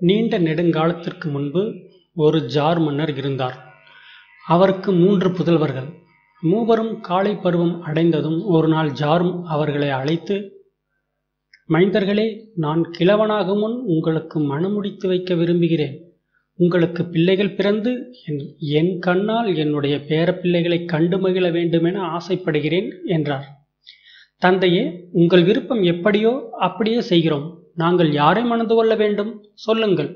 நீண்ட நெடுங்காலத்திற்கு முன்பு ஒரு ஜார் மன்னர் இருந்தார். அவருக்கு மூன்று புதல்வர்கள். மூவரும் காலை பருவம் அடைந்ததும் ஒரு நாள் ஜாரும் அவர்களை அழைத்து மைந்தர்களே நான் கிழவனாக முன் உங்களுக்கு மணமுடித்து வைக்க விரும்புகிறேன். உங்களுக்கு பிள்ளைகள் பிறந்து என் என் கண்ணால் என்னுடைய பேரப்பிள்ளைகளை கண்டு மகிழ வேண்டுமென ஆசைப்படுகிறேன் என்றார். தந்தையே உங்கள் விருப்பம் எப்படியோ அப்படியே செய்கிறோம். நாங்கள் யாரை மணந்து கொள்ள வேண்டும்? சொல்லுங்கள்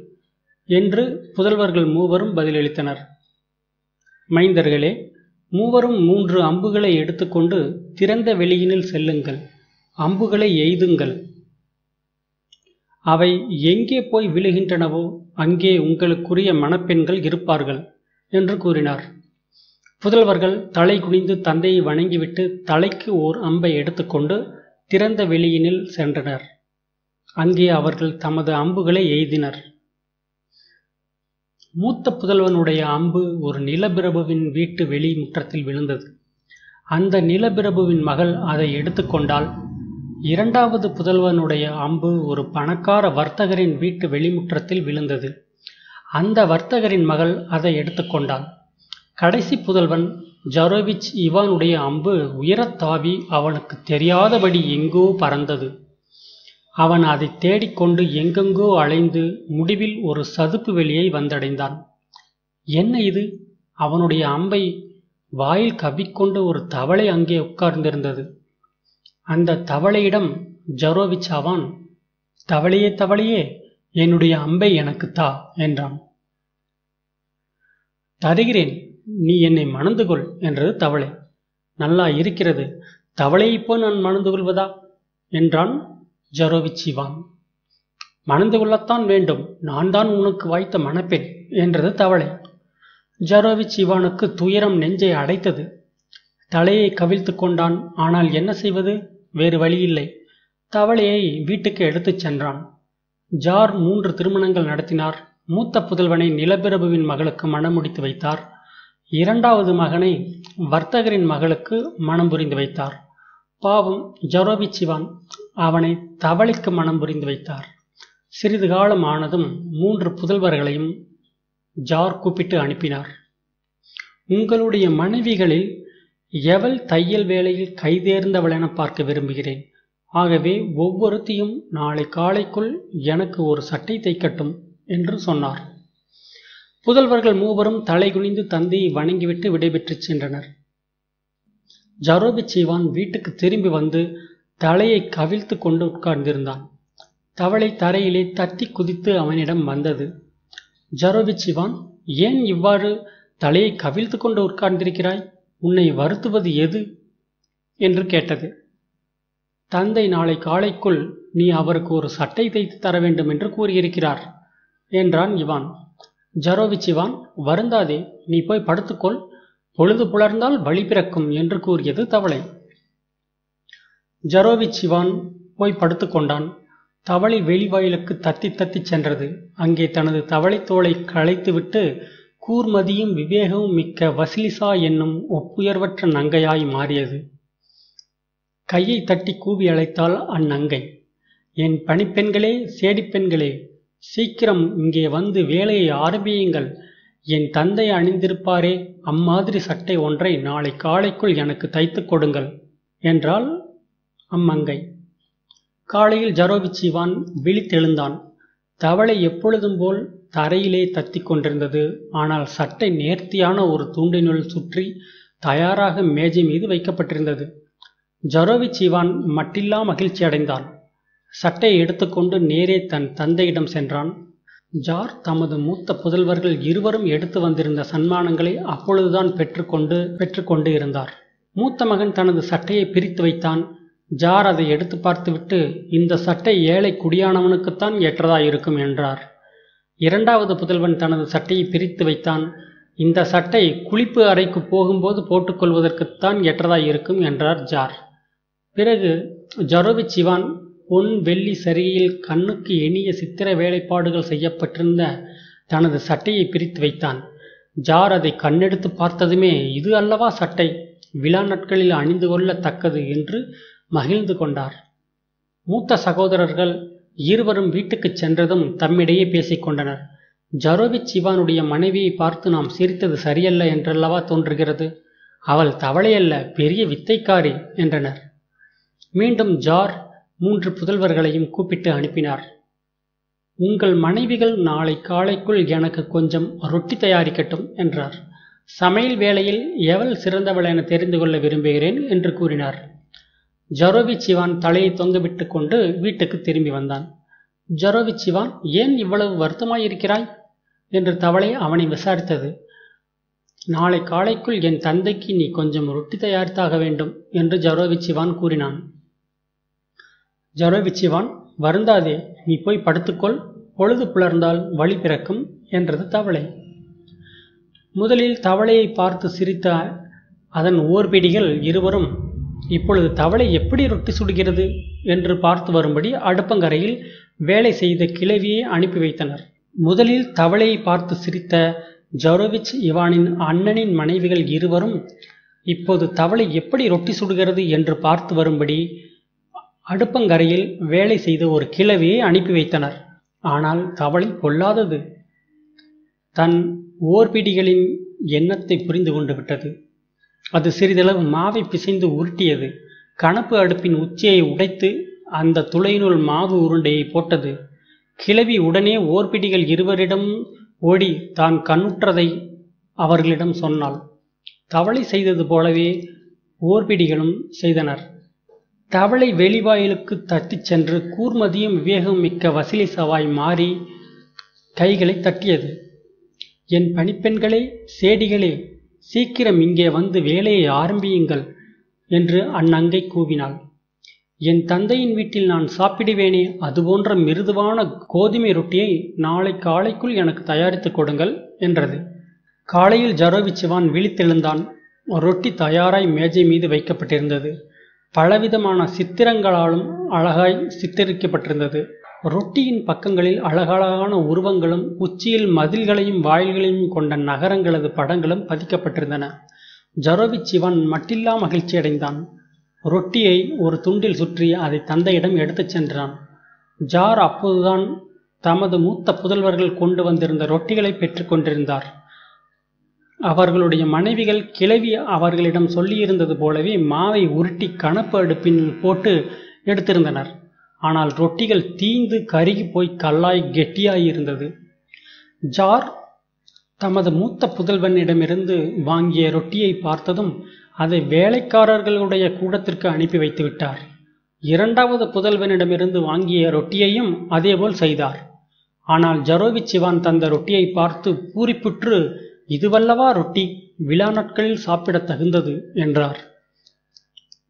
என்று புதல்வர்கள் மூவரும் பதிலளித்தனர். மைந்தர்களே மூவரும் மூன்று அம்புகளை எடுத்துக்கொண்டு திறந்த வெளியினில் செல்லுங்கள். அம்புகளை எய்துங்கள். அவை எங்கே போய் விழுகின்றனவோ அங்கே உங்களுக்குரிய மணப்பெண்கள் இருப்பார்கள் என்று கூறினார். புதல்வர்கள் தலை குனிந்து தந்தையை வணங்கிவிட்டு தலைக்கு ஓர் அம்பை எடுத்துக்கொண்டு திறந்த வெளியினில் சென்றனர். அங்கே அவர்கள் தமது அம்புகளை எய்தினர். மூத்த புதல்வனுடைய அம்பு ஒரு நிலப்பிரபுவின் வீட்டு வெளி முற்றத்தில் விழுந்தது. அந்த நிலப்பிரபுவின் மகள் அதை எடுத்துக்கொண்டால் இரண்டாவது புதல்வனுடைய அம்பு ஒரு பணக்கார வர்த்தகரின் வீட்டு வெளிமுற்றத்தில் விழுந்தது. அந்த வர்த்தகரின் மகள் அதை எடுத்துக்கொண்டாள் கடைசி புதல்வன் ஜரோவிச் இவானுடைய அம்பு உயரத் தாவி அவனுக்கு தெரியாதபடி எங்கோ பறந்தது. அவன் அதை தேடிக்கொண்டு எங்கெங்கோ அலைந்து முடிவில் ஒரு சதுப்பு வெளியை வந்தடைந்தான். என்ன இது? அவனுடைய அம்பை வாயில் கவ்விக்கொண்டு ஒரு தவளை அங்கே உட்கார்ந்திருந்தது. அந்த தவளையிடம் ஜரோவிச் அவான் தவளையே தவளையே என்னுடைய அம்பை எனக்கு தா என்றான். தருகிறேன் நீ என்னை மணந்து கொள் என்றது தவளை. நல்லா இருக்கிறது தவளையைப் போல் நான் மணந்து கொள்வதா? என்றான் ஜரோவிச் சிவான் மணந்து கொள்ளத்தான் வேண்டும். நான் தான் உனக்கு வாய்த்த மணப்பெண் என்றது தவளை. ஜரோவிச் இவானுக்கு துயரம் நெஞ்சை அடைத்தது. தலையை கவிழ்த்து கொண்டான். ஆனால் என்ன செய்வது? வேறு வழியில்லை. தவளையை வீட்டுக்கு எடுத்துச் சென்றான். ஜார் மூன்று திருமணங்கள் நடத்தினார். மூத்த புதல்வனை நிலப்பிரபுவின் மகளுக்கு மனம் முடித்து வைத்தார். இரண்டாவது மகனை வர்த்தகரின் மகளுக்கு மனம் புரிந்து வைத்தார். பாவம் ஜரோபிச்சிவான் அவனை தவளைக்கு மனம் புரிந்து வைத்தார். சிறிது காலம் ஆனதும் மூன்று புதல்வர்களையும் ஜார் கூப்பிட்டு அனுப்பினார். உங்களுடைய மனைவிகளில் எவள் தையல் வேலையில் கைதேர்ந்தவள் என பார்க்க விரும்புகிறேன். ஆகவே ஒவ்வொருத்தையும் நாளை காலைக்குள் எனக்கு ஒரு சட்டை தைக்கட்டும் என்று சொன்னார். புதல்வர்கள் மூவரும் தலை குனிந்து தந்தையை வணங்கிவிட்டு விடைபெற்றுச் சென்றனர். ஜரோபிச்சிவான் வீட்டுக்கு திரும்பி வந்து தலையை கவிழ்த்து கொண்டு உட்கார்ந்திருந்தான். தவளை தரையிலே தத்தி குதித்து அவனிடம் வந்தது ஜரோபிச்சிவான் ஏன் இவ்வாறு தலையை கவிழ்த்து கொண்டு உட்கார்ந்திருக்கிறாய்? உன்னை வருத்துவது எது? என்று கேட்டது. தந்தை நாளை காலைக்குள் நீ அவருக்கு ஒரு சட்டை தைத்து தர வேண்டும் என்று கூறியிருக்கிறார் என்றான் இவான். ஜரோவிச் இவான் வருந்தாதே நீ போய் படுத்துக்கொள் பொழுது புலர்ந்தால் வழி பிறக்கும் என்று கூறியது தவளை. ஜரோவிச் சிவான் போய் படுத்துக்கொண்டான் தவளை வெளிவாயிலுக்கு தத்தி தத்தி சென்றது. அங்கே தனது தவளை தோலை களைத்துவிட்டு கூர்மதியும் விவேகமும் மிக்க வசிலிசா என்னும் ஒப்புயர்வற்ற நங்கையாய் மாறியது. கையை தட்டி கூவி அழைத்தாள் அந்நங்கை. என் பணிப்பெண்களே சேடிப்பெண்களே சீக்கிரம் இங்கே வந்து வேலையை ஆரம்பியுங்கள். என் தந்தை அணிந்திருப்பாரே அம்மாதிரி சட்டை ஒன்றை நாளை காலைக்குள் எனக்கு தைத்து கொடுங்கள் என்றால் அம்மங்கை. காலையில் ஜரோவிச்சிவான் விழித்தெழுந்தான். தவளை எப்பொழுதும் போல் தரையிலே தத்தி கொண்டிருந்தது. ஆனால் சட்டை நேர்த்தியான ஒரு தூண்டினுள் சுற்றி தயாராக மேஜை மீது வைக்கப்பட்டிருந்தது. ஜரோவிச் இவான் மட்டில்லா மகிழ்ச்சி அடைந்தான். சட்டையை எடுத்துக்கொண்டு நேரே தன் தந்தையிடம் சென்றான். ஜார் தமது மூத்த புதல்வர்கள் இருவரும் எடுத்து வந்திருந்த சன்மானங்களை அப்பொழுதுதான் பெற்றுக்கொண்டு பெற்றுக்கொண்டு இருந்தார். மூத்த மகன் தனது சட்டையை பிரித்து வைத்தான். ஜார் அதை எடுத்து பார்த்துவிட்டு இந்த சட்டை ஏழை குடியானவனுக்குத்தான் ஏற்றதாயிருக்கும் என்றார். இரண்டாவது புதல்வன் தனது சட்டையை பிரித்து வைத்தான். இந்த சட்டை குளிப்பு அறைக்கு போகும்போது போட்டுக்கொள்வதற்குத்தான் ஏற்றதாயிருக்கும் என்றார் ஜார். பிறகு ஜரோவிச் சிவான் பொன் வெள்ளி சரிகையில் கண்ணுக்கு இனிய சித்திர வேலைப்பாடுகள் செய்யப்பட்டிருந்த தனது சட்டையை பிரித்து வைத்தான். ஜார் அதை கண்ணெடுத்து பார்த்ததுமே இது அல்லவா சட்டை? விழா நாட்களில் அணிந்து கொள்ளத்தக்கது என்று மகிழ்ந்து கொண்டார். மூத்த சகோதரர்கள் இருவரும் வீட்டுக்குச் சென்றதும் தம்மிடையே பேசிக்கொண்டனர் ஜரோவிச் சிவானுடைய மனைவியை பார்த்து நாம் சிரித்தது சரியல்ல என்றல்லவா தோன்றுகிறது. அவள் தவளையல்ல பெரிய வித்தைக்காரி என்றனர். மீண்டும் ஜார் மூன்று புதல்வர்களையும் கூப்பிட்டு அனுப்பினார். உங்கள் மனைவிகள் நாளை காலைக்குள் எனக்கு கொஞ்சம் ரொட்டி தயாரிக்கட்டும் என்றார். சமையல் வேளையில் எவள் சிறந்தவள் என தெரிந்து கொள்ள விரும்புகிறேன் என்று கூறினார். ஜரோவிச் தலையை தொங்கவிட்டு கொண்டு வீட்டுக்கு திரும்பி வந்தான். ஜரோவிச் ஏன் இவ்வளவு வருத்தமாயிருக்கிறாய்? என்று தவளை அவனை விசாரித்தது. நாளை காலைக்குள் என் தந்தைக்கு நீ கொஞ்சம் ரொட்டி தயாரித்தாக வேண்டும் என்று ஜரோவிச்சிவான் கூறினான். ஜரோவிச்சிவான் வருந்தாதே நீ போய் படுத்துக்கொள் பொழுது புலர்ந்தால் வழி பிறக்கும் என்றது தவளை. முதலில் தவளையை பார்த்து சிரித்த அதன் ஓர்பிடிகள் இருவரும் இப்பொழுது தவளை எப்படி ரொட்டி சுடுகிறது என்று பார்த்து வரும்படி அடுப்பங்கரையில் வேலை செய்த கிழவியை அனுப்பி வைத்தனர். முதலில் தவளையை பார்த்து சிரித்த ஜரோவிச் இவானின் அண்ணனின் மனைவிகள் இருவரும் இப்போது தவளை எப்படி ரொட்டி சுடுகிறது? என்று பார்த்து வரும்படி அடுப்பங்கரையில் வேலை செய்த ஒரு கிழவியை அனுப்பி வைத்தனர். ஆனால் தவளை கொல்லாதது தன் ஓர்பிடிகளின் எண்ணத்தை புரிந்து கொண்டு விட்டது. அது சிறிதளவு மாவை பிசைந்து உருட்டியது. கணப்பு அடுப்பின் உச்சியை உடைத்து அந்த துளையினுள் மாவு உருண்டையை போட்டது. கிழவி உடனே ஓர்பிடிகள் இருவரிடம் ஓடி தான் கண்ணுற்றதை அவர்களிடம் சொன்னாள். தவளை செய்தது போலவே ஓர்பிடிகளும் செய்தனர். தவளை வெளிவாயிலுக்கு தட்டிச் சென்று கூர்மதியும் விவேகம் மிக்க வசிலி சவாய் மாறி கைகளை தட்டியது. என் பணிப்பெண்களே சேடிகளே சீக்கிரம் இங்கே வந்து வேலையை ஆரம்பியுங்கள் என்று அந்நங்கை கூவினாள். என் தந்தையின் வீட்டில் நான் சாப்பிடுவேனே அதுபோன்ற மிருதுவான கோதுமை ரொட்டியை நாளை காலைக்குள் எனக்கு தயாரித்துக் கொடுங்கள் என்றது. காலையில் ஜரோவிச்சிவான் விழித்தெழுந்தான். ரொட்டி தயாராய் மேஜை மீது வைக்கப்பட்டிருந்தது. பலவிதமான சித்திரங்களாலும் அழகாய் சித்தரிக்கப்பட்டிருந்தது. ரொட்டியின் பக்கங்களில் அழகழகான உருவங்களும் உச்சியில் மதில்களையும் வாயில்களையும் கொண்ட நகரங்களது படங்களும் பதிக்கப்பட்டிருந்தன. ஜரோவிச் சிவன் மட்டில்லா மகிழ்ச்சி அடைந்தான். ரொட்டியை ஒரு துண்டில் சுற்றி அதை தந்தையிடம் எடுத்துச் சென்றான். ஜார் அப்போதுதான் தமது மூத்த புதல்வர்கள் கொண்டு வந்திருந்த ரொட்டிகளை பெற்றுக்கொண்டிருந்தார் அவர்களுடைய மனைவிகள் கிளவி அவர்களிடம் சொல்லியிருந்தது போலவே மாவை உருட்டி கணப்பு அடுப்பின் போட்டு எடுத்திருந்தனர். ஆனால் ரொட்டிகள் தீந்து கருகி போய் கல்லாய் கெட்டியாயிருந்தது ஜார் தமது மூத்த புதல்வனிடமிருந்து வாங்கிய ரொட்டியை பார்த்ததும் அதை வேலைக்காரர்களுடைய கூடத்திற்கு அனுப்பி வைத்து விட்டார் இரண்டாவது புதல்வனிடமிருந்து வாங்கிய ரொட்டியையும் அதேபோல் செய்தார். ஆனால் ஜரோவிச் சிவான் தந்த ரொட்டியை பார்த்து பூரிப்புற்று இதுவல்லவா ரொட்டி? விழா நாட்களில் சாப்பிடத் தகுந்தது என்றார்.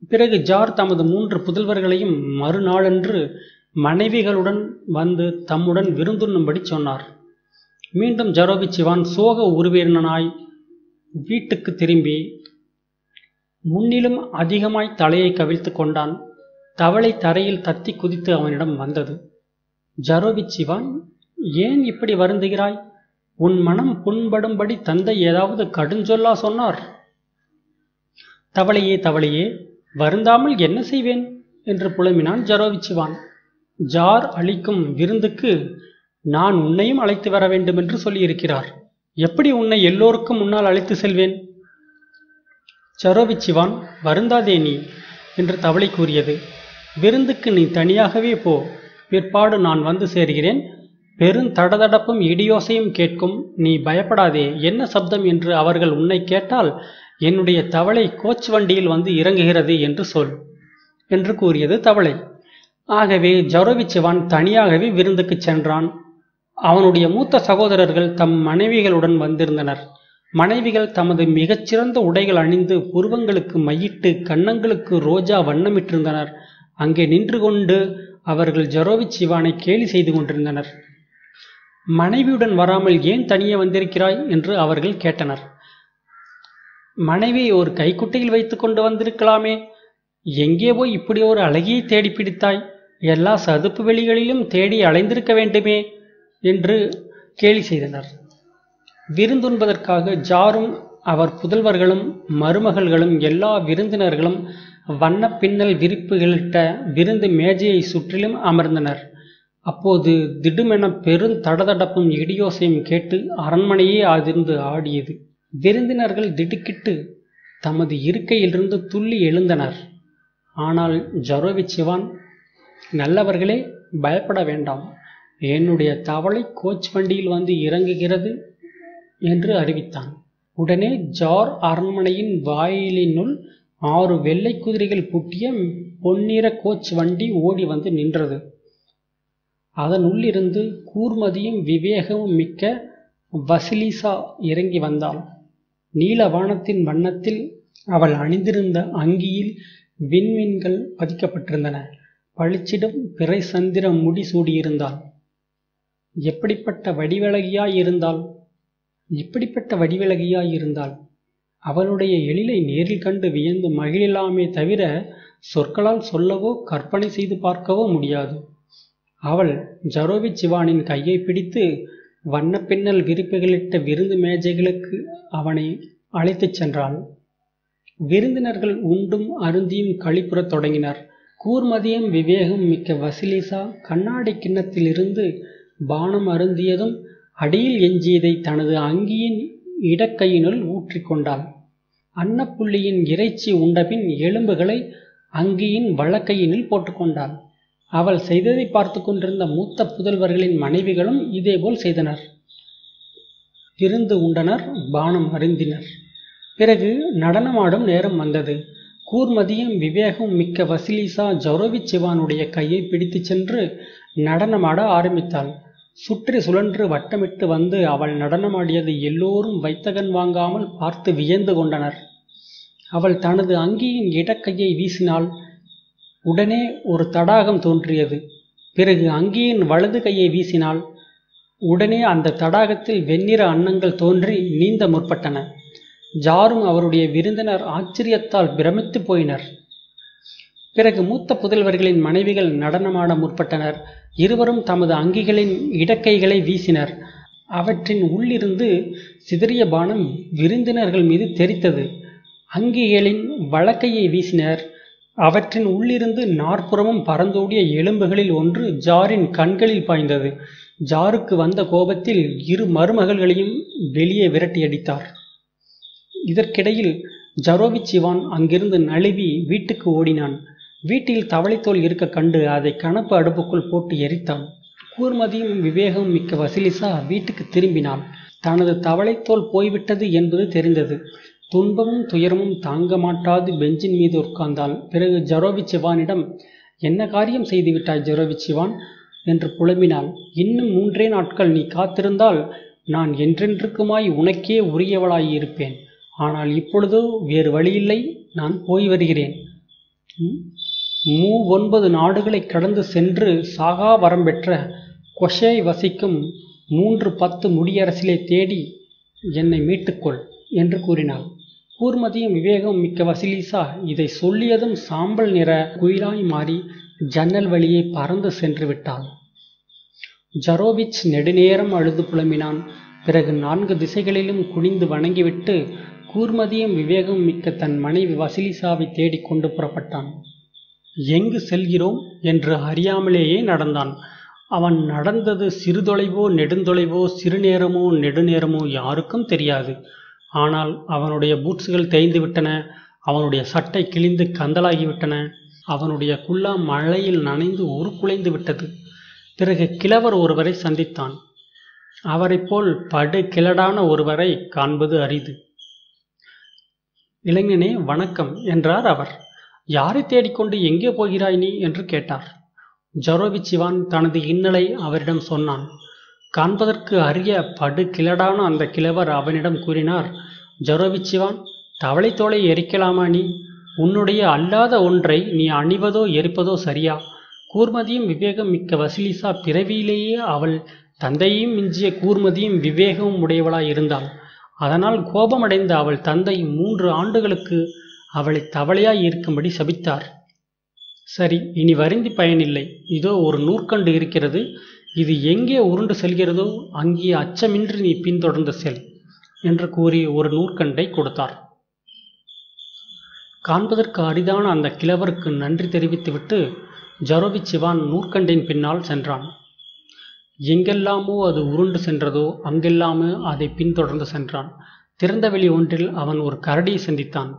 பிறகு ஜார் தமது மூன்று புதல்வர்களையும் மறுநாளன்று மனைவிகளுடன் வந்து தம்முடன் விருந்துண்ணும்படி சொன்னார். மீண்டும் ஜரோவிச் சிவான் சோக உருவீரனாய் வீட்டுக்கு திரும்பி முன்னிலும் அதிகமாய் தலையை கவிழ்த்து கொண்டான். தவளை தரையில் தத்தி குதித்து அவனிடம் வந்தது. ஜரோவிச் சிவான் ஏன் இப்படி வருந்துகிறாய்? உன் மனம் புண்படும்படி தந்தை ஏதாவது கடுஞ்சொல்லா சொன்னார். தவளையே தவளையே வருந்தாமல் என்ன செய்வேன்? என்று புலம்பினான் ஜரோவிச்சுவான். ஜார் அளிக்கும் விருந்துக்கு நான் உன்னையும் அழைத்து வர வேண்டும் என்று சொல்லியிருக்கிறார். எப்படி உன்னை எல்லோருக்கும் முன்னால் அழைத்து செல்வேன்? ஜரோவிச்சிவான் வருந்தாதே நீ என்று தவளை கூறியது. விருந்துக்கு நீ தனியாகவே போ. பிற்பாடு நான் வந்து சேர்கிறேன். பெருந்தடதடப்பும் இடியோசையும் கேட்கும். நீ பயப்படாதே. என்ன சப்தம் என்று அவர்கள் உன்னை கேட்டால் என்னுடைய தவளை கோச் வண்டியில் வந்து இறங்குகிறது என்று சொல் என்று கூறியது தவளை. ஆகவே ஜரோவிச்சவான் தனியாகவே விருந்துக்குச் சென்றான். அவனுடைய மூத்த சகோதரர்கள் தம் மனைவிகளுடன் வந்திருந்தனர். மனைவிகள் தமது மிகச்சிறந்த உடைகள் அணிந்து புருவங்களுக்கு மையிட்டு கன்னங்களுக்கு ரோஜா வண்ணமிட்டிருந்தனர். அங்கே நின்று கொண்டு அவர்கள் ஜரோவிச் சிவானை கேலி செய்து கொண்டிருந்தனர். மனைவியுடன் வராமல் ஏன் தனியே வந்திருக்கிறாய்? என்று அவர்கள் கேட்டனர். மனைவியை ஒரு கைக்குட்டையில் வைத்து கொண்டு வந்திருக்கலாமே. எங்கே போய் இப்படி ஒரு அழகியை தேடி பிடித்தாய்? எல்லா சதுப்பு வெளிகளிலும் தேடி அலைந்திருக்க வேண்டுமே என்று கேலி செய்தனர். விருந்துண்பதற்காக ஜாரும் அவர் புதல்வர்களும் மருமகள்களும் எல்லா விருந்தினர்களும் வண்ண பின்னல் விரிப்புகளிட்ட விருந்து மேஜையை சுற்றிலும் அமர்ந்தனர். அப்போது திடுமென பெரும் தடதடப்பும் இடியோசையும் கேட்டு அரண்மனையே அதிர்ந்து ஆடியது. விருந்தினர்கள் திடுக்கிட்டு தமது இருக்கையிலிருந்து துள்ளி எழுந்தனர். ஆனால் ஜரோவிச் சிவான் நல்லவர்களே பயப்பட வேண்டாம். என்னுடைய தவளை கோச் வண்டியில் வந்து இறங்குகிறது என்று அறிவித்தான். உடனே ஜார் அரண்மனையின் வாயிலினுள் ஆறு வெள்ளை குதிரைகள் பூட்டிய பொன்னிற கோச் வண்டி ஓடி வந்து நின்றது. அதனுள்ளிருந்து கூர்மதியும் விவேகமும் மிக்க வசிலிசா இறங்கி வந்தாள். நீல வானத்தின் வண்ணத்தில் அவள் அணிந்திருந்த அங்கியில் விண்மீன்கள் பதிக்கப்பட்டிருந்தன. பளிச்சிடும் பிறை சந்திர முடி சூடியிருந்தாள். எப்படிப்பட்ட வடிவழகியாய் இருந்தாள்? இப்படிப்பட்ட வடிவழகியாய் இருந்தாள்? அவளுடைய எழிலை நேரில் கண்டு வியந்து மகிழலாமே தவிர சொற்களால் சொல்லவோ கற்பனை செய்து பார்க்கவோ முடியாது. அவள் ஜரோவிச் சிவானின் கையை பிடித்து வண்ணப்பின்னல் விரிப்புகளிட்ட விருந்து மேஜைகளுக்கு அவனை அழைத்துச் சென்றாள். விருந்தினர்கள் உண்டும் அருந்தியும் கழிப்புறத் தொடங்கினர். கூர்மதியும் விவேகம் மிக்க வசிலிசா கண்ணாடி கிண்ணத்திலிருந்து பானம் அருந்தியதும் அடியில் எஞ்சியதை தனது அங்கியின் இடக்கையினுள் ஊற்றிக்கொண்டாள் அன்னப்புள்ளியின் இறைச்சி உண்டபின் எலும்புகளை அங்கியின் வழக்கையினில் போட்டுக்கொண்டாள் அவள் செய்ததை பார்த்து கொண்டிருந்த மூத்த புதல்வர்களின் மனைவிகளும் இதேபோல் செய்தனர். விருந்து உண்டனர் பானம் அருந்தினர். பிறகு நடனமாடும் நேரம் வந்தது. கூர்மதியும் விவேகம் மிக்க வசிலிசா ஜௌரவிச் சிவானுடைய கையை பிடித்துச் சென்று நடனமாட ஆரம்பித்தாள். சுற்றி சுழன்று வட்டமிட்டு வந்து அவள் நடனமாடியது எல்லோரும் வைத்தகன் வாங்காமல் பார்த்து வியந்து கொண்டனர். அவள் தனது அங்கியின் இடக்கையை வீசினாள். உடனே ஒரு தடாகம் தோன்றியது. பிறகு அங்கியின் வலது கையை வீசினால் உடனே அந்த தடாகத்தில் வெண்ணிற அன்னங்கள் தோன்றி நீந்த முற்பட்டன. ஜாரும் அவருடைய விருந்தினர் ஆச்சரியத்தால் பிரமித்து போயினர். பிறகு மூத்த புதல்வர்களின் மனைவிகள் நடனமாட முற்பட்டனர். இருவரும் தமது அங்கிகளின் இடக்கைகளை வீசினர். அவற்றின் உள்ளிருந்து சிதறிய பானம் விருந்தினர்கள் மீது தெரித்தது. அங்கிகளின் வழக்கையை வீசினர். அவற்றின் உள்ளிருந்து நாற்புறமும் பறந்தோடிய எலும்புகளில் ஒன்று ஜாரின் கண்களில் பாய்ந்தது. ஜாருக்கு வந்த கோபத்தில் இரு மருமகள்களையும் வெளியே விரட்டியடித்தார். இதற்கிடையில் ஜரோவிச் சிவான் அங்கிருந்து நழுவி வீட்டுக்கு ஓடினான். வீட்டில் தவளைத்தோல் இருக்க கண்டு அதை கணப்பு அடுப்புக்குள் போட்டு எரித்தான். கூர்மதியும் விவேகம் மிக்க வசிலிசா வீட்டுக்கு திரும்பினாள். தனது தவளைத்தோல் போய்விட்டது என்பது தெரிந்தது. துன்பமும் துயரமும் தாங்க மாட்டாது பெஞ்சின் மீது உட்கார்ந்தாள் பிறகு ஜரோவிச் சிவானிடம் என்ன காரியம் செய்துவிட்டாய் ஜரோவிச் சிவான்? என்று புலம்பினாள். இன்னும் மூன்றே நாட்கள் நீ காத்திருந்தால் நான் என்றென்றுக்குமாய் உனக்கே உரியவளாயிருப்பேன். ஆனால் இப்பொழுதோ வேறு வழியில்லை நான் போய் வருகிறேன். மூ ஒன்பது நாடுகளை கடந்து சென்று சாகா வரம் பெற்ற கொஷை வசிக்கும் மூன்று பத்து முடியரசிலே தேடி என்னை மீட்டுக்கொள் என்று கூறினாள். கூர்மதியும் விவேகம் மிக்க வசிலிசா. இதை சொல்லியதும் சாம்பல் நிற குயிலாய் மாறி ஜன்னல் வழியே பறந்து சென்று விட்டாள் ஜரோவிச் நெடுநேரம் அழுது புலம்பினான். பிறகு நான்கு திசைகளிலும் குனிந்து வணங்கிவிட்டு கூர்மதியும் விவேகம் மிக்க தன் மனைவி வசிலிசாவை தேடிக் கொண்டு புறப்பட்டான். எங்கு செல்கிறோம்? என்று அறியாமலேயே நடந்தான். அவன் நடந்தது சிறுதொலைவோ நெடுந்தொலைவோ சிறுநேரமோ நெடுநேரமோ யாருக்கும் தெரியாது. ஆனால் அவனுடைய பூட்ஸுகள் தேய்ந்துவிட்டன அவனுடைய சட்டை கிழிந்து கந்தலாகிவிட்டன அவனுடைய குல்லா மழையில் நனைந்து உருக்குலைந்து விட்டது. பிறகு கிழவர் ஒருவரை சந்தித்தான். அவரைப் போல் படு கிழடான ஒருவரை காண்பது அரிது. இளைஞனே வணக்கம் என்றார் அவர். யாரை தேடிக்கொண்டு எங்கே போகிறாய் நீ? என்று கேட்டார். ஜரோவி சிவான் தனது இன்னலை அவரிடம் சொன்னான். காண்பதற்கு அரிய படு கிழடான அந்த கிழவர் அவனிடம் கூறினார் ஜரோவிச்சிவான் தவளைத்தோலை எரிக்கலாமா நீ? உன்னுடைய அல்லாத ஒன்றை நீ அணிவதோ எரிப்பதோ சரியா? கூர்மதியும் விவேகம் மிக்க வசிலிசா பிறவியிலேயே அவள் தந்தையும் மிஞ்சிய கூர்மதியும் விவேகமும் உடையவளாய் இருந்தாள். அதனால் கோபமடைந்த அவள் தந்தை மூன்று ஆண்டுகளுக்கு அவளை தவளையாய் இருக்கும்படி சபித்தார். சரி இனி வருந்தி பயனில்லை. இதோ ஒரு நூற்கண்டு இருக்கிறது. இது எங்கே உருண்டு செல்கிறதோ அங்கே அச்சமின்றி நீ பின்தொடர்ந்து செல். என்று கூறி ஒரு நூற்கண்டை கொடுத்தார். காண்பதற்கு அரிதான அந்த கிழவருக்கு நன்றி தெரிவித்துவிட்டு ஜரோவிச் சிவான் நூற்கண்டின் பின்னால் சென்றான். எங்கெல்லாமோ அது உருண்டு சென்றதோ அங்கெல்லாமோ அதை பின்தொடர்ந்து சென்றான். திறந்த வெளி ஒன்றில் அவன் ஒரு கரடியை சந்தித்தான்.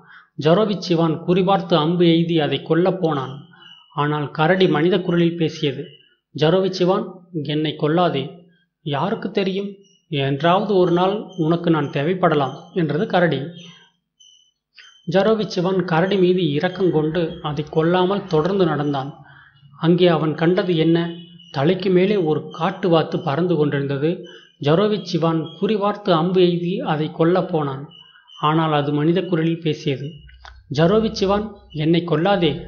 ஜரோவிச் சிவான் குறிபார்த்து அம்பு எய்தி அதை கொல்லப் போனான். ஆனால் கரடி மனித குரலில் பேசியது ஜரோவி சிவான் என்னை கொல்லாதே. யாருக்கு தெரியும்? என்றாவது ஒரு நாள் உனக்கு நான் தேவைப்படலாம் என்றது கரடி. ஜரோவிச் சிவன் கரடி மீது இரக்கம் கொண்டு அதை கொல்லாமல் தொடர்ந்து நடந்தான். அங்கே அவன் கண்டது என்ன? தலைக்கு மேலே ஒரு காட்டு வாத்து பறந்து கொண்டிருந்தது. ஜரோவிச் சிவான் குறிவார்த்து அம்பு எய்தி அதை கொல்லப் போனான். ஆனால் அது மனித குரலில் பேசியது. ஜரோவிச் சிவான் என்னை கொல்லாதே.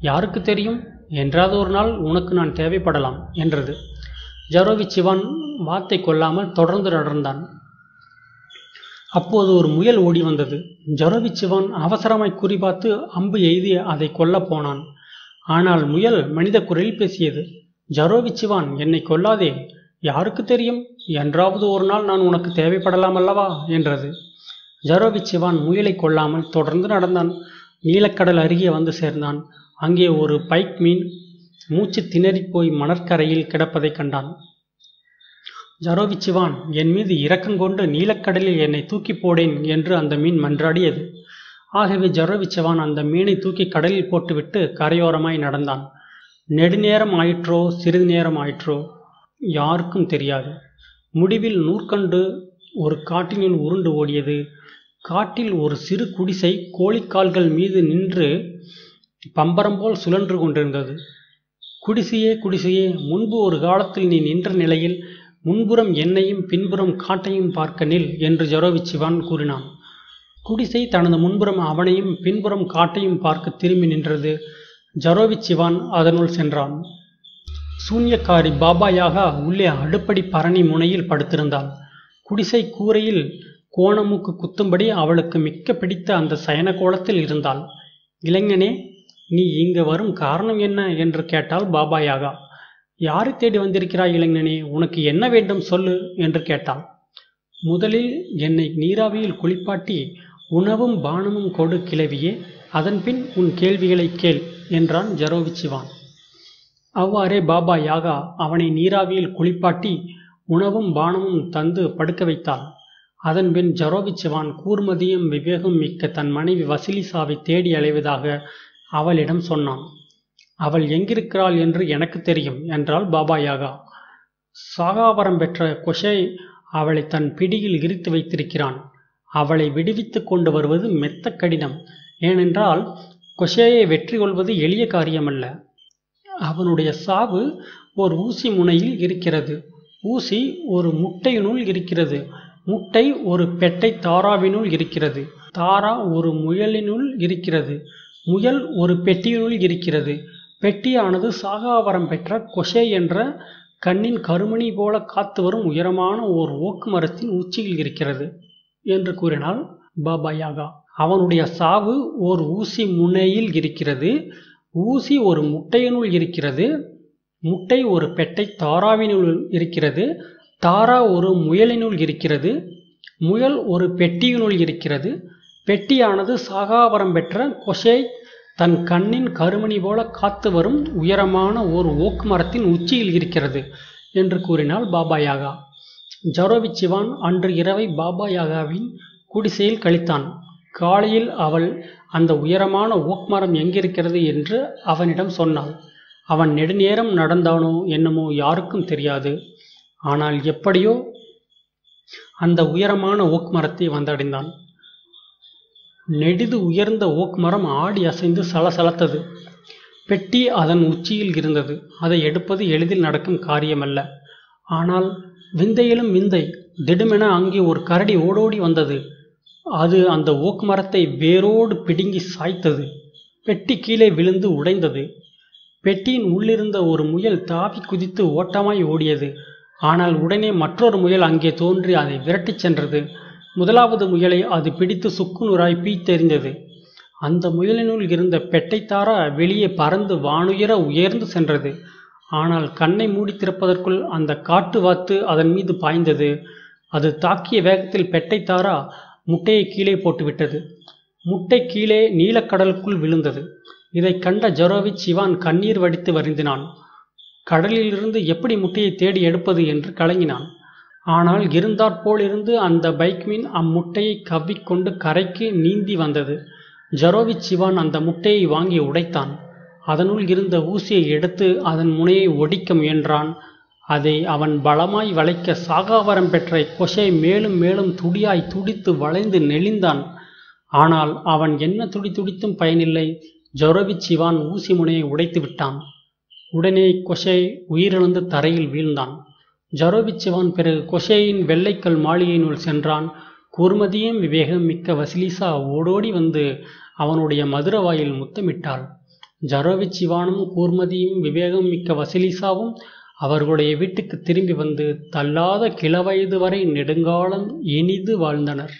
யாருக்கு தெரியும்? என்றாவது ஒரு நாள் உனக்கு நான் தேவைப்படலாம் என்றது. ஜரோவிச் சிவான் வார்த்தை கொள்ளாமல் தொடர்ந்து நடந்தான். அப்போது ஒரு முயல் ஓடி வந்தது. ஜரோவிச் சிவான் அவசரமாய் குறிபார்த்து அம்பு எய்தி அதை கொல்ல போனான். ஆனால் முயல் மனித குரலில் பேசியது ஜரோவிச் சிவான் என்னை கொல்லாதே. யாருக்கு தெரியும்? என்றாவது ஒரு நாள் நான் உனக்கு தேவைப்படலாம் அல்லவா? என்றது. ஜரோவிச் சிவான் முயலை கொல்லாமல் தொடர்ந்து நடந்தான். நீலக்கடல் அருகே வந்து சேர்ந்தான். அங்கே ஒரு பைக் மீன் மூச்சு திணறிப் போய் மணற்கரையில் கிடப்பதைக் கண்டான். ஜரோவிச் சிவான் என் மீது இரக்கங்கொண்டு நீலக்கடலில் என்னை தூக்கி போடேன் என்று அந்த மீன் மன்றாடியது. ஆகவே ஜரோவிச் சிவான் அந்த மீனை தூக்கி கடலில் போட்டுவிட்டு கரையோரமாய் நடந்தான். நெடுநேரம் ஆயிற்றோ சிறிது நேரம் ஆயிற்றோ யாருக்கும் தெரியாது. முடிவில் நூற்கண்டு ஒரு காட்டினுள் உருண்டு ஓடியது. காட்டில் ஒரு சிறு குடிசை கோழிக்கால்கள் மீது நின்று பம்பரம் போல் சுழன்று கொண்டிருந்தது. குடிசையே குடிசையே முன்பு ஒரு காலத்தில் நீ நின்ற நிலையில் முன்புறம் என்னையும் பின்புறம் காட்டையும் பார்க்க நில் என்று ஜரோவிச்சிவான் கூறினான். குடிசை தனது முன்புறம் அவனையும் பின்புறம் காட்டையும் பார்க்க திரும்பி நின்றது ஜரோவிச்சிவான் அதனுள் சென்றான். சூன்யக்காரி பாபாயாக உள்ளே அடுப்படி பரணி முனையில் படுத்திருந்தாள். குடிசை கூரையில் கோணமுக்கு குத்தும்படி அவளுக்கு மிக்க பிடித்த அந்த சயன கோலத்தில் இருந்தாள். இளைஞனே நீ இங்கு வரும் காரணம் என்ன என்று கேட்டாள் பாபா யாகா யாரை தேடி வந்திருக்கிறாய் இளைஞனே? உனக்கு என்ன வேண்டும் சொல்லு? என்று கேட்டாள். முதலில் என்னை நீராவியில் குளிப்பாட்டி உணவும் பானமும் கொடு கிளவியே அதன்பின் உன் கேள்விகளை கேள் என்றான் ஜரோவிச்சிவான். அவ்வாறே பாபா யாகா அவனை நீராவியில் குளிப்பாட்டி உணவும் பானமும் தந்து படுக்க வைத்தாள். அதன்பின் ஜரோவிச்சிவான் கூர்மதியும் விவேகம் மிக்க தன் மனைவி வசிலிசாவை தேடி அலைவதாக அவளிடம் சொன்னான் அவள் எங்கிருக்கிறாள் என்று எனக்கு தெரியும் என்றாள் பாபா யாகா. சாகாவரம் பெற்ற கொஷை அவளை தன் பிடியில் இரித்து வைத்திருக்கிறான். அவளை விடுவித்து கொண்டு வருவது மெத்த கடினம். ஏனென்றால் கொஷையை வெற்றி கொள்வது எளிய காரியமல்ல. அவனுடைய சாவு ஒரு ஊசி முனையில் இருக்கிறது. ஊசி ஒரு முட்டையினுள் இருக்கிறது. முட்டை ஒரு பெட்டை தாராவினுள் இருக்கிறது. தாரா ஒரு முயலினுள் இருக்கிறது. முயல் ஒரு பெட்டியினுள் இருக்கிறது. பெட்டியானது சாகாவரம் பெற்ற கொஷே என்ற கண்ணின் கருமணி போல காத்து வரும் உயரமான ஓர் ஓக்கு மரத்தின் உச்சியில் இருக்கிறது என்று கூறினாள் பாபா யாகா அவனுடைய சாவு ஓர் ஊசி முனையில் இருக்கிறது. ஊசி ஒரு முட்டையினுள் இருக்கிறது. முட்டை ஒரு பெட்டை தாராவினுள் இருக்கிறது. தாரா ஒரு முயலினுள் இருக்கிறது. முயல் ஒரு பெட்டியினுள் இருக்கிறது. பெட்டியானது சாகாபரம் பெற்ற கொஷை தன் கண்ணின் கருமணி போல காத்து வரும் உயரமான ஓர் ஓக்கு மரத்தின் உச்சியில் இருக்கிறது என்று கூறினாள் பாபா யாகா ஜரோவிச் சிவான் அன்று இரவை பாபா யாகாவின் குடிசையில் கழித்தான். காலையில் அவள் அந்த உயரமான ஓக் மரம் எங்கிருக்கிறது என்று அவனிடம் சொன்னாள். அவன் நெடுநேரம் நடந்தானோ என்னமோ யாருக்கும் தெரியாது. ஆனால் எப்படியோ அந்த உயரமான ஓக் மரத்தை வந்தடைந்தான். நெடிது உயர்ந்த ஓக் மரம் ஆடி அசைந்து சலசலத்தது. பெட்டி அதன் உச்சியில் இருந்தது. அதை எடுப்பது எளிதில் நடக்கும் காரியமல்ல. ஆனால் விந்தையிலும் விந்தை திடுமென அங்கே ஒரு கரடி ஓடோடி வந்தது. அது அந்த ஓக் மரத்தை வேரோடு பிடுங்கி சாய்த்தது. பெட்டி கீழே விழுந்து உடைந்தது. பெட்டியின் உள்ளிருந்த ஒரு முயல் தாவி குதித்து ஓட்டமாய் ஓடியது. ஆனால் உடனே மற்றொரு முயல் அங்கே தோன்றி அதை விரட்டிச் சென்றது. முதலாவது முயலை அது பிடித்து சுக்குநூறாய் பீத்தெறிந்தது அந்த முயலினுள் இருந்த பெட்டைத்தாரா வெளியே பறந்து வானுயர உயர்ந்து சென்றது. ஆனால் கண்ணை மூடி திறப்பதற்குள் அந்த காட்டு வாத்து அதன் மீது பாய்ந்தது. அது தாக்கிய வேகத்தில் பெட்டைத்தாரா முட்டையை கீழே போட்டுவிட்டது. முட்டை கீழே நீலக்கடலுக்குள் விழுந்தது. இதைக் கண்ட ஜரோவிச் சிவான் கண்ணீர் வடித்து வருந்தினான். கடலிலிருந்து எப்படி முட்டையை தேடி எடுப்பது என்று கலங்கினான். ஆனால் இருந்தாற்போலிருந்து அந்த பைக்மீன் அம்முட்டையை கவ்விக்கொண்டு கரைக்கு நீந்தி வந்தது. ஜரோவிச் சிவான் அந்த முட்டையை வாங்கி உடைத்தான். அதனுள் இருந்த ஊசியை எடுத்து அதன் முனையை ஒடிக்க முயன்றான். அதை அவன் பலமாய் வளைக்க சாகாவரம் பெற்ற கொஷை மேலும் மேலும் துடியாய் துடித்து வளைந்து நெளிந்தான். ஆனால் அவன் என்ன துடி துடித்தும் பயனில்லை. ஜொரோவிச் சிவான் ஊசி முனையை உடைத்து விட்டான். உடனே கொஷை உயிரிழந்து தரையில் வீழ்ந்தான். ஜரோபிச்சிவான் பிறகு கொஷேயின் வெள்ளைக்கல் மாளிகையினுள் சென்றான். கூர்மதியும் விவேகம் மிக்க வசிலிசா ஓடோடி வந்து அவனுடைய மதுர வாயில் முத்தமிட்டாள். ஜரோவிச் சிவானும் கூர்மதியும் விவேகம் மிக்க வசிலிசாவும் அவர்களுடைய வீட்டுக்கு திரும்பி வந்து தள்ளாத கிளவயது வரை நெடுங்காலம் இனிது வாழ்ந்தனர்.